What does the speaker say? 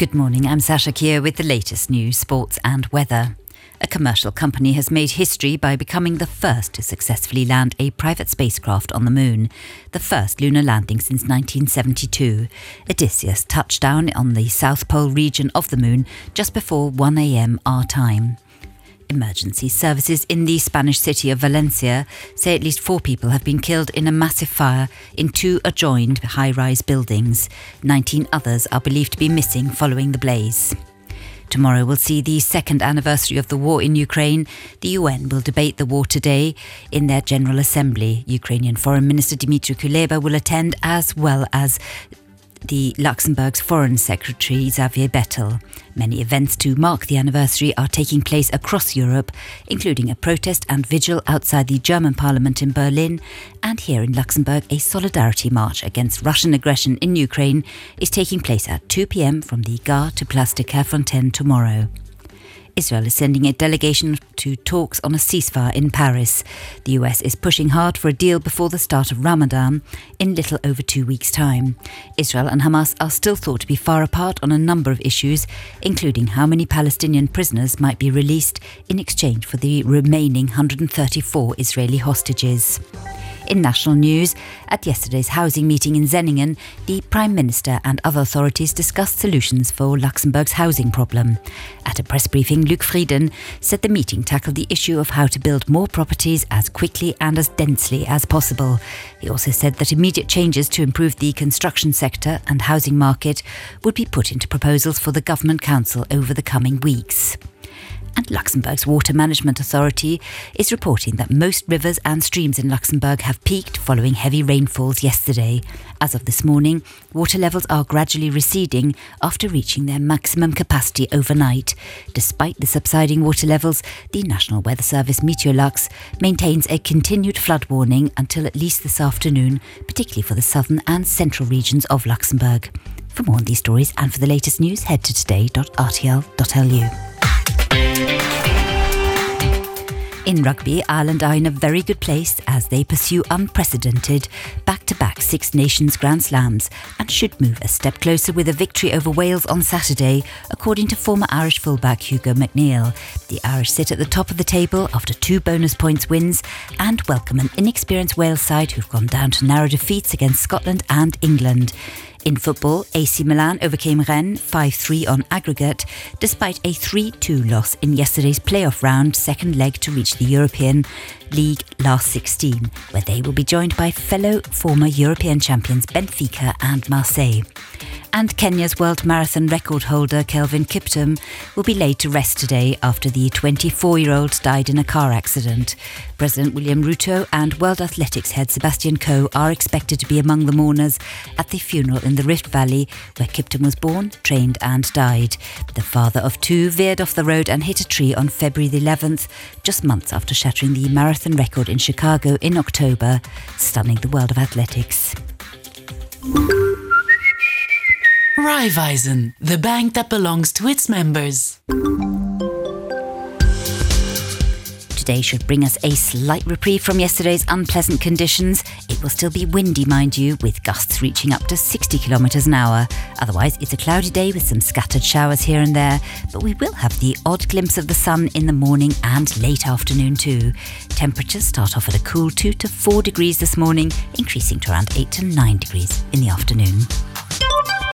Good morning, I'm Sasha Kier with the latest news, sports, and weather. A commercial company has made history by becoming the first to successfully land a private spacecraft on the moon, the first lunar landing since 1972. Odysseus touched down on the South Pole region of the moon just before 1am our time. Emergency services in the Spanish city of Valencia say at least four people have been killed in a massive fire in two adjoined high rise buildings. 19 others are believed to be missing following the blaze. Tomorrow will see the second anniversary of the war in Ukraine. The UN will debate the war today in their General Assembly. Ukrainian Foreign Minister Dmitry Kuleba will attend, as well as the Luxembourg's Foreign Secretary Xavier Bettel. Many events to mark the anniversary are taking place across Europe, including a protest and vigil outside the German Parliament in Berlin, and here in Luxembourg, a solidarity march against Russian aggression in Ukraine is taking place at 2 pm from the Gare to Place de Clairefontaine tomorrow. Israel is sending a delegation to talks on a ceasefire in Paris. The US is pushing hard for a deal before the start of Ramadan in little over two weeks' time. Israel and Hamas are still thought to be far apart on a number of issues, including how many Palestinian prisoners might be released in exchange for the remaining 134 Israeli hostages. In national news, at yesterday's housing meeting in Senningen, the Prime Minister and other authorities discussed solutions for Luxembourg's housing problem. At a press briefing, Luc Frieden said the meeting tackled the issue of how to build more properties as quickly and as densely as possible. He also said that immediate changes to improve the construction sector and housing market would be put into proposals for the Government Council over the coming weeks and Luxembourg's Water Management Authority is reporting that most rivers and streams in Luxembourg have peaked following heavy rainfalls yesterday. As of this morning, water levels are gradually receding after reaching their maximum capacity overnight. Despite the subsiding water levels, the National Weather Service MeteoLux maintains a continued flood warning until at least this afternoon, particularly for the southern and central regions of Luxembourg. For more on these stories and for the latest news, head to today.rtl.lu. In rugby, Ireland are in a very good place as they pursue unprecedented back to back Six Nations Grand Slams and should move a step closer with a victory over Wales on Saturday, according to former Irish fullback Hugo MacNeill. The Irish sit at the top of the table after two bonus points wins and welcome an inexperienced Wales side who've gone down to narrow defeats against Scotland and England. In football, AC Milan overcame Rennes 5 3 on aggregate, despite a 3 2 loss in yesterday's playoff round, second leg to reach the Europa League last 16, where they will be joined by fellow former European champions Benfica and Marseille and Kenya's World Marathon record holder Kelvin Kiptum will be laid to rest today after the 24 year old died in a car accident. President William Ruto and World Athletics head Sebastian Coe are expected to be among the mourners at the funeral in the Rift Valley where Kiptum was born, trained, and died. The father of two veered off the road and hit a tree on February the 11th, just months after shattering the marathon record in Chicago in October, stunning the world of athletics. Raiffeisen, the bank that belongs to its members. Today should bring us a slight reprieve from yesterday's unpleasant conditions. It will still be windy, mind you, with gusts reaching up to 60 kilometres an hour. Otherwise, it's a cloudy day with some scattered showers here and there, but we will have the odd glimpse of the sun in the morning and late afternoon too. Temperatures start off at a cool 2 to 4 degrees this morning, increasing to around 8 to 9 degrees in the afternoon.